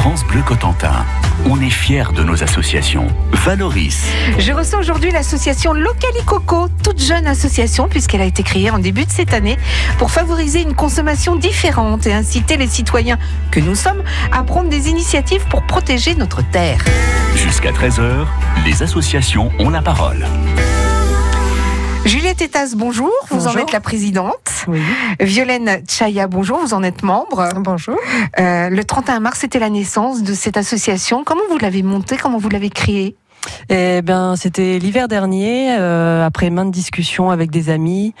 France Bleu Cotentin. On est fiers de nos associations. Valoris. Je reçois aujourd'hui l'association Localicoco, toute jeune association puisqu'elle a été créée en début de cette année pour favoriser une consommation différente et inciter les citoyens que nous sommes à prendre des initiatives pour protéger notre terre. Jusqu'à 13h, les associations ont la parole. Juliette Etas, bonjour. Vous en êtes la présidente. Oui. Violaine Chaya, bonjour. Vous en êtes membre. Bonjour. Euh, le 31 mars, c'était la naissance de cette association. Comment vous l'avez montée? Comment vous l'avez créée? Eh bien, c'était l'hiver dernier, euh, après maintes discussions avec des amis,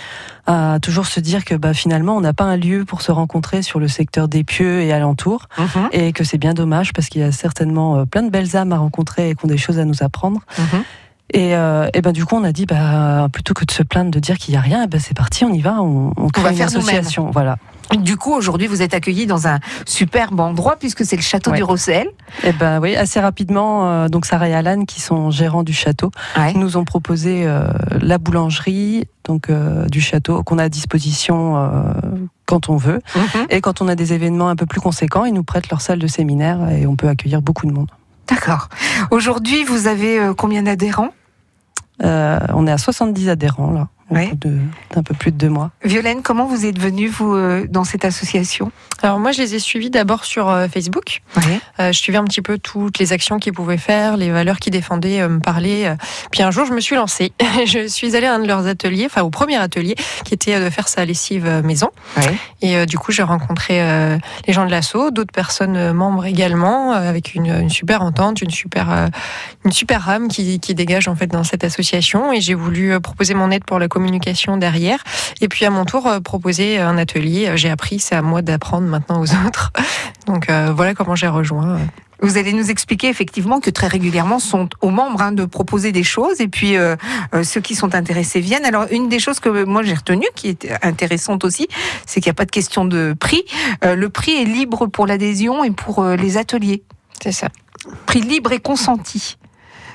à toujours se dire que bah, finalement, on n'a pas un lieu pour se rencontrer sur le secteur des Pieux et alentours, et que c'est bien dommage parce qu'il y a certainement euh, plein de belles âmes à rencontrer et qui ont des choses à nous apprendre. Mhm. Et, euh, et ben du coup, on a dit, bah, plutôt que de se plaindre de dire qu'il n'y a rien, eh ben, c'est parti, on y va, on, on crée va une faire association. Voilà. Du coup, aujourd'hui, vous êtes accueillis dans un superbe endroit puisque c'est le château Ouais. du Rossel. Et ben oui, assez rapidement, euh, donc Sarah et Alan, qui sont gérants du château, Ouais. nous ont proposé euh, la boulangerie donc euh, du château qu'on a à disposition quand on veut Mhm. et quand on a des événements un peu plus conséquents ils nous prêtent leur salle de séminaire et on peut accueillir beaucoup de monde. D'accord. Aujourd'hui, vous avez combien d'adhérents? On est à 70 adhérents là, de- d'un peu plus de deux mois. Violaine, comment vous êtes venue, vous, euh, dans cette association? Alors moi, je les ai suivis d'abord sur euh, Facebook. Ouais. Euh, je suivais un petit peu toutes les actions qu'ils pouvaient faire, les valeurs qu'ils défendaient, euh, me parlaient. euh. Puis un jour, je me suis lancée. je suis allée à un de leurs ateliers, enfin au premier atelier, qui était de faire sa lessive maison. Ouais. Et euh, du coup, j'ai rencontré euh, les gens de l'assaut, d'autres personnes euh, membres également, euh, avec une, une super entente, une super, euh, une super âme qui, qui dégage en fait dans cette association. Et j'ai voulu euh, proposer mon aide pour la communication derrière. Et puis à mon tour, euh, proposer un atelier. Euh, J'ai appris, c'est à moi d'apprendre maintenant aux autres. Donc euh, voilà comment j'ai rejoint. Vous allez nous expliquer effectivement que très régulièrement sont aux membres hein, de proposer des choses et puis euh, euh, ceux qui sont intéressés viennent. Alors une des choses que moi j'ai retenues qui est intéressante aussi, c'est qu'il n'y a pas de question de prix. Euh, le prix est libre pour l'adhésion et pour les ateliers. C'est ça. Prix libre et consenti.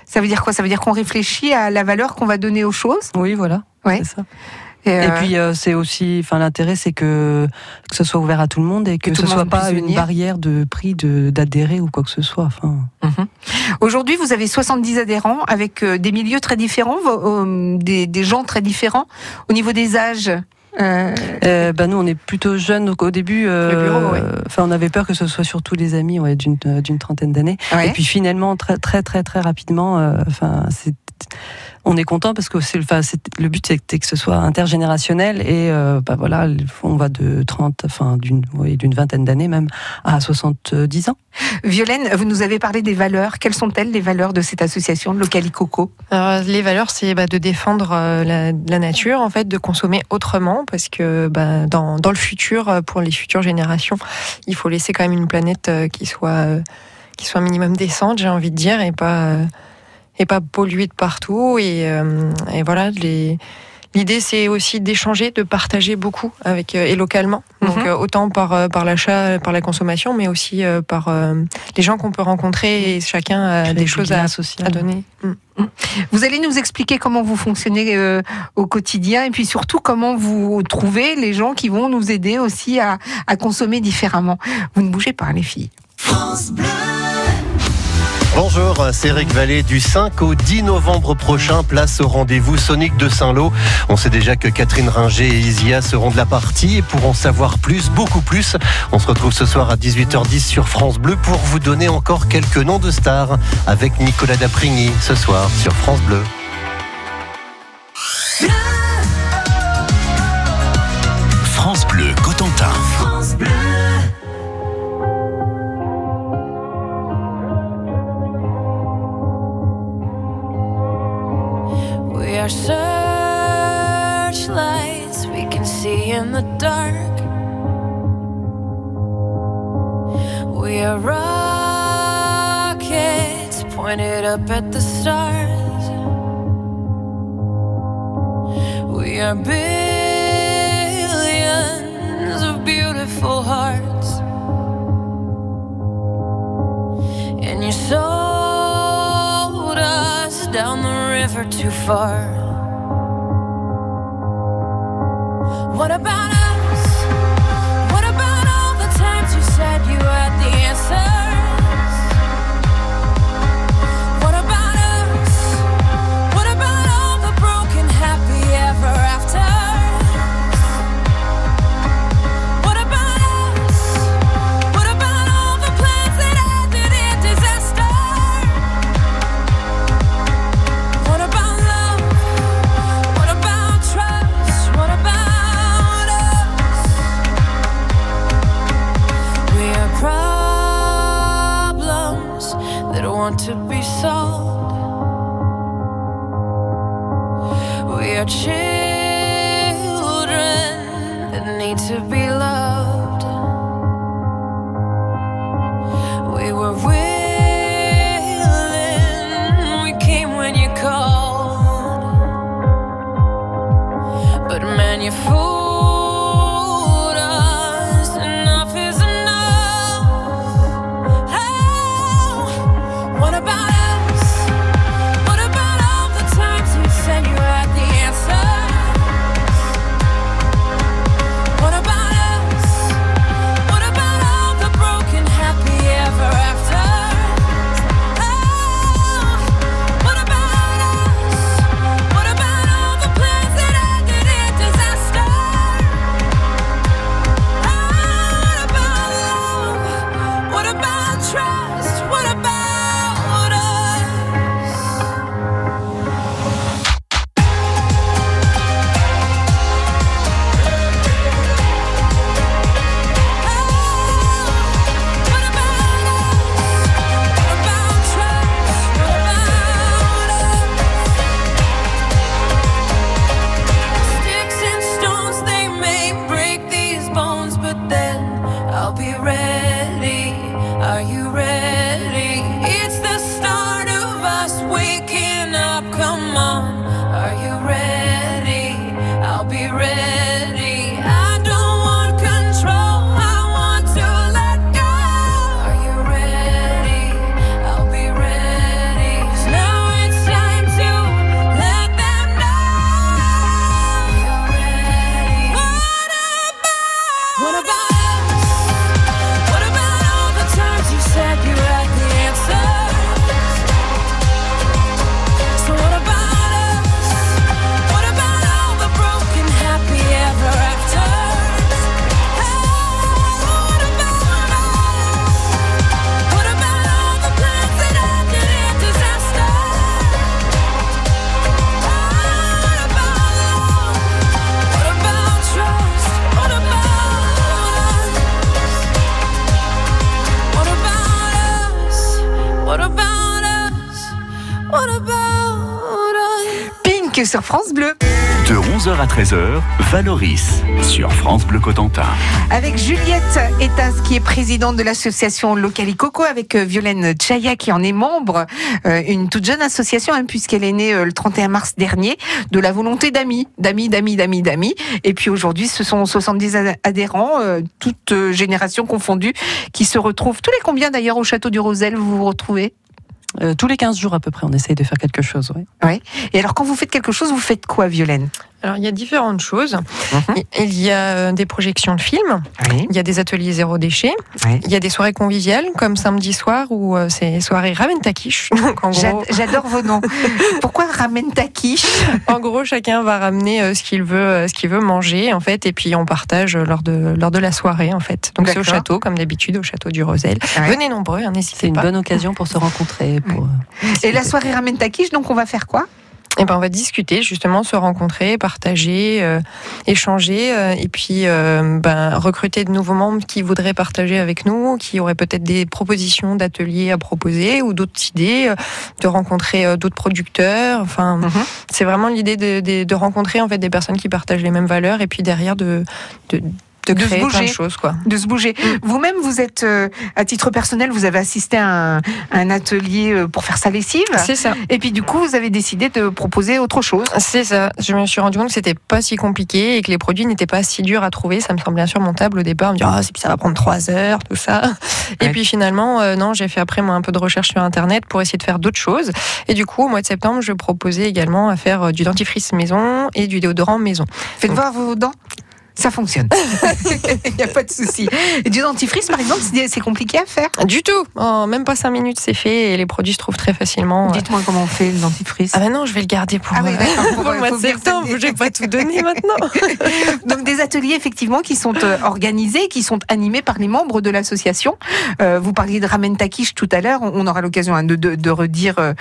Ça veut dire quoi? Ça veut dire qu'on réfléchit à la valeur qu'on va donner aux choses? Oui, voilà. Ouais. c'est ça. Et, Et euh, puis euh, c'est aussi, enfin l'intérêt c'est que que ce soit ouvert à tout le monde et que, Que ce soit pas une venir. barrière de prix de d'adhérer ou quoi que ce soit. Enfin. Mhm. Aujourd'hui, vous avez 70 adhérents avec euh, des milieux très différents, des gens très différents. Au niveau des âges, euh, Euh, bah, nous, on est plutôt jeunes, donc au début, euh, ouais. enfin, on avait peur que ce soit surtout les amis ouais, d'une euh, d'une trentaine d'années. ouais. Et puis finalement, très très très très rapidement, euh, enfin, c'est on est content parce que c'est le, enfin, c'est- le but c'était que ce soit intergénérationnel et euh, bah voilà, on va de 30, enfin d'une oui, d'une vingtaine d'années même à 70 ans. Violaine, vous nous avez parlé des valeurs. Quelles sont-elles les valeurs de cette association de Localicoco Alors, les valeurs, c'est bah, de défendre euh, la, la nature, en fait, de consommer autrement, parce que bah, dans, dans le futur, euh, pour les futures générations, il faut laisser quand même une planète euh, qui soit euh, qui soit un minimum décente, j'ai envie de dire, et pas euh, et pas polluée de partout. Et, euh, et voilà, les L'idée, c'est aussi d'échanger, de partager beaucoup avec euh, et localement. Donc Mhm. euh, autant par euh, par l'achat, par la consommation, mais aussi euh, par euh, les gens qu'on peut rencontrer et chacun a des choses à, donner. Mm. Vous allez nous expliquer comment vous fonctionnez euh, au quotidien et puis surtout comment vous trouvez les gens qui vont nous aider aussi à, à consommer différemment. Vous ne bougez pas, les filles. Bonjour, c'est Eric Vallée. Du 5 au 10 novembre prochain, place au rendez-vous Sonic de Saint-Lô. On sait déjà que Catherine Ringer et Isia seront de la partie et pour en savoir plus, beaucoup plus, on se retrouve ce soir à 18h10 sur France Bleu pour vous donner encore quelques noms de stars avec Nicolas Daprigny ce soir sur France Bleu. Are billions of beautiful hearts. And you sold us down the river too far. you fool. Sur France Bleu. De 11h à 13h, Valoris sur France Bleu Cotentin. Avec Juliette Etas, qui est présidente de l'association Localicoco, avec euh, Violaine Chaya, qui en est membre, euh, une toute jeune association, hein, puisqu'elle est née euh, le 31 mars dernier, de la volonté d'amis, d'amis, d'amis, d'amis, d'amis. Et puis aujourd'hui, ce sont 70 ad- adhérents, euh, toutes euh, générations confondues, qui se retrouvent. Tous les combien d'ailleurs au château du Rosel, vous vous retrouvez? Euh, tous les 15 jours à peu près, on essaye de faire quelque chose. Et alors, quand vous faites quelque chose, vous faites quoi, Violaine? Alors, il y a différentes choses. Mhm. Il y a euh, des projections de films, Oui. il y a des ateliers zéro déchet, Oui. il y a des soirées conviviales, comme samedi soir, où euh, c'est soirée ramen takish. Donc, en J'a- gros, J'adore vos noms. Pourquoi ramène ta quiche? En gros, chacun va ramener euh, ce qu'il veut, euh, ce qu'il veut manger, en fait, et puis on partage lors de, lors de la soirée, en fait. Donc, c'est au château, comme d'habitude, au château du Rosel. Ouais. Venez nombreux, hein, C'est n'hésitez une pas. bonne occasion pour se rencontrer. Pour, Et la soirée ramène ta quiche, donc on va faire quoi? Et ben, on va discuter, justement, se rencontrer, partager, euh, échanger, euh, et puis euh, ben, recruter de nouveaux membres qui voudraient partager avec nous, qui auraient peut-être des propositions d'ateliers à proposer ou d'autres idées, euh, de rencontrer euh, d'autres producteurs. Enfin, Mhm. c'est vraiment l'idée de, de- de rencontrer en fait des personnes qui partagent les mêmes valeurs, et puis derrière de de, de De se créer plein bouger. de choses, quoi. de se bouger. Vous-même, vous êtes, euh, à titre personnel, vous avez assisté à un, à un atelier euh, pour faire sa lessive. C'est ça. Et puis du coup, vous avez décidé de proposer autre chose. C'est ça. Je me suis rendu compte que c'était pas si compliqué et que les produits n'étaient pas si durs à trouver. Ça me semblait insurmontable au départ. On me dit, ah, c'est- ça va prendre trois heures, tout ça. Et puis finalement, euh, non, j'ai fait après moi un peu de recherche sur Internet pour essayer de faire d'autres choses. Et du coup, au mois de septembre, je proposais également à faire euh, du dentifrice maison et du déodorant maison. Faites voir vos dents. Ça fonctionne. Il n'y a pas de souci. Et du dentifrice, par exemple, c'est compliqué à faire. Du tout. En même pas cinq minutes, c'est fait et les produits se trouvent très facilement. Dites-moi comment on fait le dentifrice. Ah ben non, je vais le garder pour, Ah oui, euh, pour pour, le mois de septembre. s'habiller. J'ai pas tout donné maintenant. Donc des ateliers effectivement qui sont euh, organisés, qui sont animés par les membres de l'association. Euh, vous parliez de Ramen Takish tout à l'heure, on on aura l'occasion hein, de, de, de redire, euh,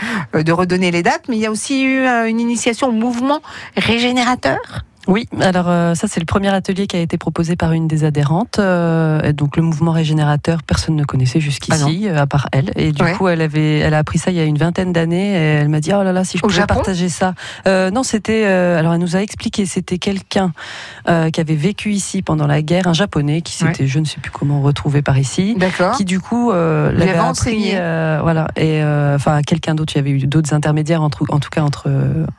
de redonner les dates, mais il y a aussi eu euh, une initiation au mouvement régénérateur. Oui, alors euh, ça c'est le premier atelier qui a été proposé par une des adhérentes. euh, donc le mouvement régénérateur, personne ne connaissait jusqu'ici, euh, à part elle. Et du Ah Ouais. coup, elle avait, elle a appris ça il y a une vingtaine d'années. Et elle m'a dit oh là là, si je Au pouvais Japon partager ça. Euh, non, c'était, euh, alors elle nous a expliqué, c'était quelqu'un euh, qui avait vécu ici pendant la guerre, un japonais qui s'était, je ne sais plus comment, retrouvé par ici. D'accord. Qui du coup euh, l'avait enseigné. euh, voilà, et euh, enfin quelqu'un d'autre. Il y avait eu d'autres intermédiaires entre, en tout cas entre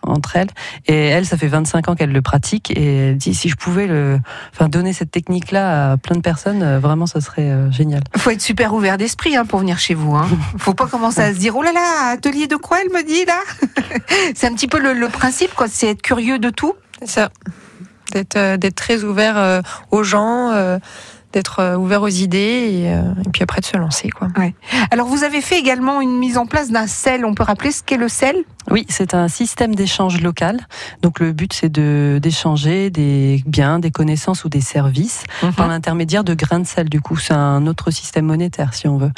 entre elles. Et elle, ça fait 25 ans qu'elle le pratique et elle dit si je pouvais le, enfin donner cette technique-là à plein de personnes, euh, vraiment, ça serait euh, génial. faut être super ouvert d'esprit hein, pour venir chez vous. Hein. Faut pas commencer à se dire oh là là, atelier de quoi elle me dit là? C'est un petit peu le, le principe quoi, c'est être curieux de tout. C'est ça. D'être euh, d'être très ouvert euh, aux gens, euh, d'être euh, ouvert aux idées et, euh, et puis après de se lancer quoi. Alors vous avez fait également une mise en place d'un sel. On peut rappeler ce qu'est le sel? Oui, c'est un système d'échange local. Donc le but, c'est de d'échanger des biens, des connaissances ou des services par l'intermédiaire de grains de sel. Du coup, c'est un autre système monétaire, si on veut.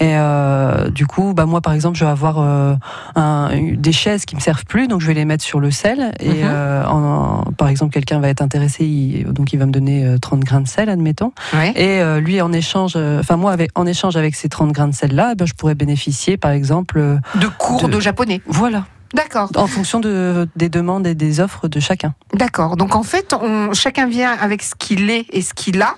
Et euh, du coup, bah moi, par exemple, je vais avoir euh, un- des chaises qui me servent plus, donc je vais les mettre sur le sel. Et Mhm. euh, en- par exemple, quelqu'un va être intéressé, il- donc il va me donner euh, 30 grains de sel, admettons. Ouais. Et euh, lui, en échange, euh, enfin moi, avec, en échange avec ces 30 grains de sel là, je pourrais bénéficier, par exemple, euh, De cours de, De- japonais. voilà, D'accord. en fonction de, des demandes et des offres de chacun. D'accord. Donc en fait, on, chacun vient avec ce qu'il est et ce qu'il a,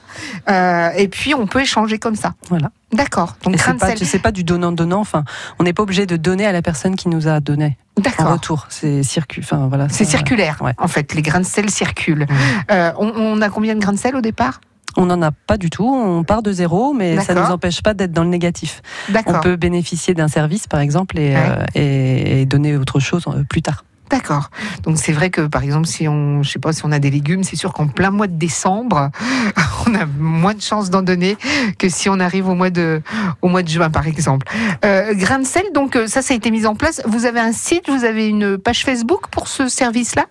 euh, et puis on peut échanger comme ça. Voilà. D'accord. Donc c'est de pas, sel. pas du donnant-donnant. Enfin, on n'est pas obligé de donner à la personne qui nous a donné en D'accord. retour. C'est circu. Enfin voilà. C'est circulaire. ouais. En fait, les grains de sel circulent. Euh, on, on a combien de grains de sel au départ? On n'en a pas du tout. On part de zéro, mais ça ne nous empêche pas d'être dans le négatif. On peut bénéficier d'un service, par exemple, et, Ouais. euh, et, et donner autre chose euh, plus tard. D'accord. Donc c'est vrai que par exemple si on, je sais pas si on a des légumes, c'est sûr qu'en plein mois de décembre, on a moins de chances d'en donner que si on arrive au mois de, au mois de juin par exemple. Euh, grain de sel, donc euh, ça, ça a été mis en place. Vous avez un site, vous avez une page Facebook pour ce service-là?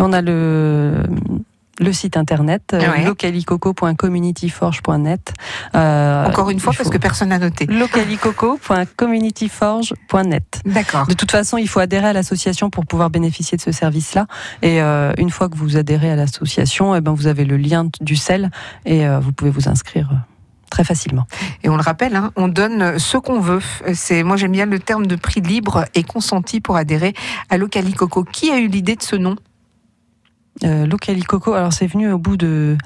On a le le site internet euh, Ouais. localicoco.communityforge.net. Euh, Encore une fois parce que personne n'a noté. localicoco.communityforge.net. D'accord. De toute façon, il faut adhérer à l'association pour pouvoir bénéficier de ce service-là. Et euh, une fois que vous adhérez à l'association, eh ben, vous avez le lien du CEL et euh, vous pouvez vous inscrire très facilement. Et on le rappelle, hein, on donne ce qu'on veut. C'est, moi j'aime bien le terme de prix libre et consenti pour adhérer à Localicoco. Qui a eu l'idée de ce nom? Euh, Localicoco, alors c'est venu au bout de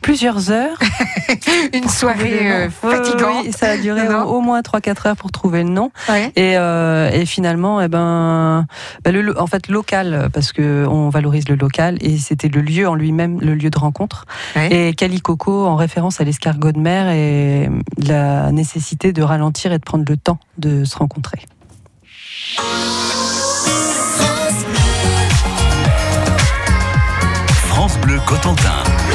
plusieurs heures. Une soirée euh, fatigante. oui, ça a duré au, au moins 3-4 heures pour trouver le nom. Ouais. Et, euh, et finalement, eh ben, bah, le, en fait, local, parce que on valorise le local, et c'était le lieu en lui-même, le lieu de rencontre. Ouais. Et Calicoco, en référence à l'escargot de mer et la nécessité de ralentir et de prendre le temps de se rencontrer. Cotentin.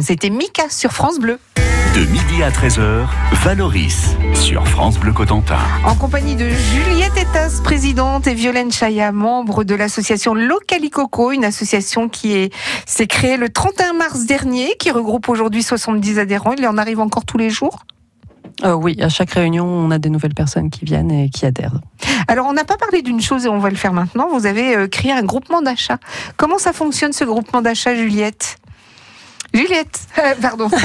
C'était Mika sur France Bleu. De midi à 13h, Valoris sur France Bleu Cotentin. En compagnie de Juliette Etas, présidente, et Violaine Chaya, membre de l'association Localicoco, une association qui est- s'est créée le 31 mars dernier, qui regroupe aujourd'hui 70 adhérents. Il en arrive encore tous les jours? Euh, oui, à chaque réunion, on a des nouvelles personnes qui viennent et qui adhèrent. Alors, on n'a pas parlé d'une chose et on va le faire maintenant. Vous avez euh, créé un groupement d'achat. Comment ça fonctionne ce groupement d'achat, Juliette? Juliette, euh, pardon.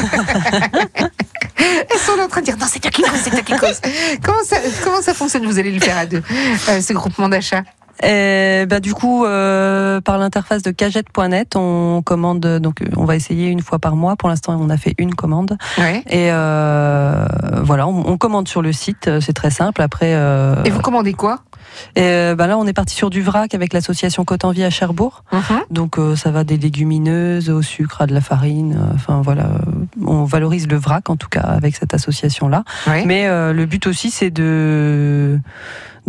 Elles sont là en train de dire non, c'est toi qui cause, c'est toi qui cause. Comment ça, comment ça fonctionne? Vous allez le faire à deux, euh, ce groupement d'achat? Et bah, du coup, euh, par l'interface de cagette.net, on commande, donc euh, on va essayer une fois par mois. Pour l'instant, on a fait une commande. Ouais. Et euh, voilà, on, on commande sur le site, euh, c'est très simple. Après, euh, Et vous commandez quoi? Et, bah là, on est parti sur du vrac avec l'association Cotenvie à Cherbourg. Donc euh, ça va des légumineuses au sucre, à de la farine. euh, Enfin voilà, on valorise le vrac en tout cas avec cette association-là. Ouais. Mais euh, le but aussi, c'est de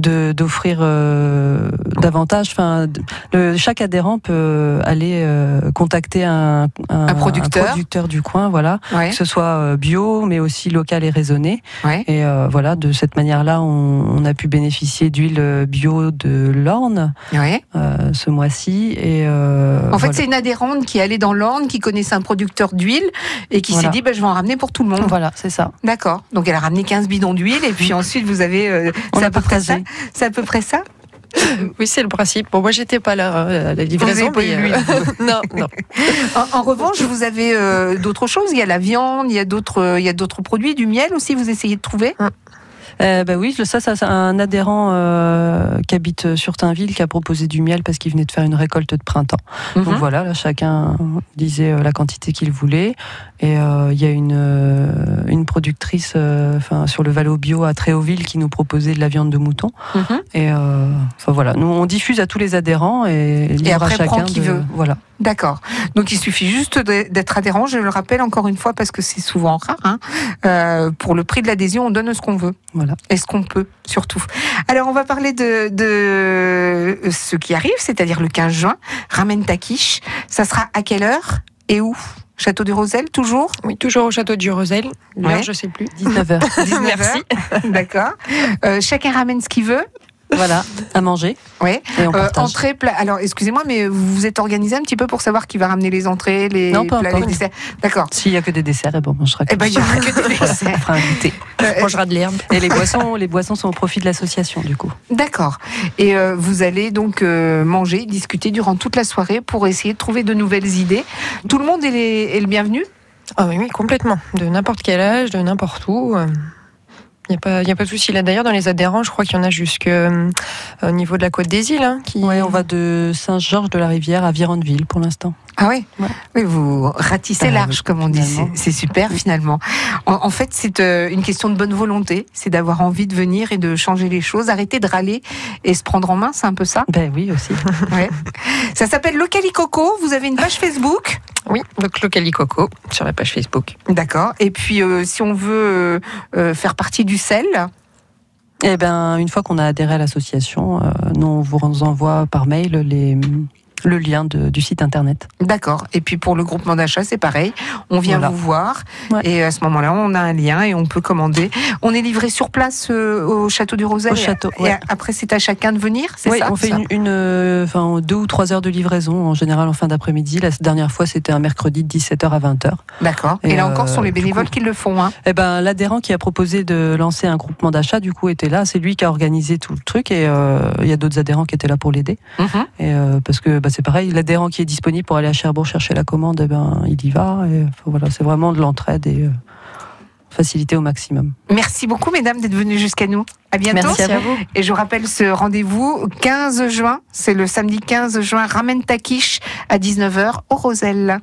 de- d'offrir euh, davantage. Enfin, de- le- chaque adhérent peut aller euh, contacter un, Un producteur. producteur du coin, voilà, Ouais. que ce soit euh, bio, mais aussi local et raisonné. Ouais. Et euh, voilà, de cette manière-là, on, on a pu bénéficier d'huile bio de l'Orne Ouais. euh, ce mois-ci. Et euh, En fait, voilà. c'est une adhérente qui est allée dans l'Orne, qui connaissait un producteur d'huile et qui Voilà. s'est dit bah, je vais en ramener pour tout le monde. voilà, c'est ça. D'accord. Donc elle a ramené 15 bidons d'huile et puis ensuite vous avez. euh, On a partagé. C'est à peu près ça? Oui, c'est le principe. Bon, moi, j'étais pas là euh, à la livraison. avez pas mais, eu l'huile, non, non. En, en revanche, vous avez euh, d'autres choses. Il y a la viande, il y a d'autres, euh, il y a d'autres produits, du miel aussi. Vous essayez de trouver? Euh, bah oui, ça, ça c'est un adhérent euh, qui habite sur Tinville qui a proposé du miel parce qu'il venait de faire une récolte de printemps. Donc Mhm. voilà, là, chacun disait euh, la quantité qu'il voulait. Et euh, il y a une, euh, une productrice euh, enfin, sur le Valo Bio à Tréauville qui nous proposait de la viande de mouton. Mhm. Et euh, enfin voilà, nous on diffuse à tous les adhérents et, libre après, à chacun qui veut. Voilà. D'accord. Donc il suffit juste d'être adhérent. Je le rappelle encore une fois parce que c'est souvent rare. hein. Euh, pour le prix de l'adhésion, on donne ce qu'on veut. Voilà. Et ce qu'on peut, surtout? Alors, on va parler de, de ce qui arrive, c'est-à-dire le 15 juin. Ramène ta quiche. Ça sera à quelle heure et où? Château du Rosel, toujours? Oui, toujours au château du Rosel. L'heure, Ouais. je sais plus. 19h. 19 Merci. D'accord. Euh, chacun ramène ce qu'il veut. Voilà, à manger. Et on Euh, entrée, plat. Alors, excusez-moi, mais vous vous êtes organisé un petit peu pour savoir qui va ramener les entrées, les Non, plats, les desserts? D'accord. S'il y a que des desserts, eh ben, on mangera que Eh ben, il y aura que des desserts. on fera un goûter. Euh, On mangera de l'herbe. Et les boissons, les boissons sont au profit de l'association, du coup. D'accord. Et euh, vous allez donc euh, manger, discuter durant toute la soirée pour essayer de trouver de nouvelles idées. Tout le monde est, les- est le bienvenu? Ah oui, oui, complètement. De n'importe quel âge, de n'importe où. Il n'y a, pas- a pas de souci. Là, d'ailleurs, dans les adhérents, je crois qu'il y en a jusqu'au niveau de la côte des îles. hein, qui... On va de Saint-Georges de la Rivière à Vironneville pour l'instant. Ah oui Ouais. Oui, vous ratissez Euh, large, comme on dit. C'est super, finalement. En, en fait, c'est euh, une question de bonne volonté. C'est d'avoir envie de venir et de changer les choses, arrêter de râler et se prendre en main, c'est un peu ça? Ben oui, aussi. Ouais. Ça s'appelle Localicoco. Vous avez une page Facebook? Oui, donc Localicoco sur la page Facebook. D'accord. Et puis, euh, si on veut euh, euh, faire partie du sel, Eh ben, une fois qu'on a adhéré à l'association, euh, nous on vous envoie par mail les, le lien de- du site internet. D'accord. Et puis pour le groupement d'achat, c'est pareil. On vient Voilà. vous voir Ouais. et à ce moment-là, on a un lien et on peut commander. On est livré sur place euh, au château du Rosel. Au château, Et ouais. a- après, c'est à chacun de venir, c'est Oui, ça on fait ça une, une, euh, enfin, deux ou trois heures de livraison en général en fin d'après-midi. La dernière fois, c'était un mercredi de 17h à 20h. D'accord. Et, Et, là encore, ce sont euh, les bénévoles coup- qui le font. Hein. Eh ben, l'adhérent qui a proposé de lancer un groupement d'achat, du coup, était là. C'est lui qui a organisé tout le truc et euh, il y a d'autres adhérents qui étaient là pour l'aider. Mhm. Et euh, parce que bah, c'est pareil, l'adhérent qui est disponible pour aller à Cherbourg chercher la commande, eh ben, il y va. Et, voilà, c'est vraiment de l'entraide et euh, facilité au maximum. Merci beaucoup, mesdames, d'être venues jusqu'à nous. À bientôt. Merci à vous. Et je rappelle ce rendez-vous 15 juin. C'est le samedi 15 juin. Ramène ta quiche à 19h au Rosel.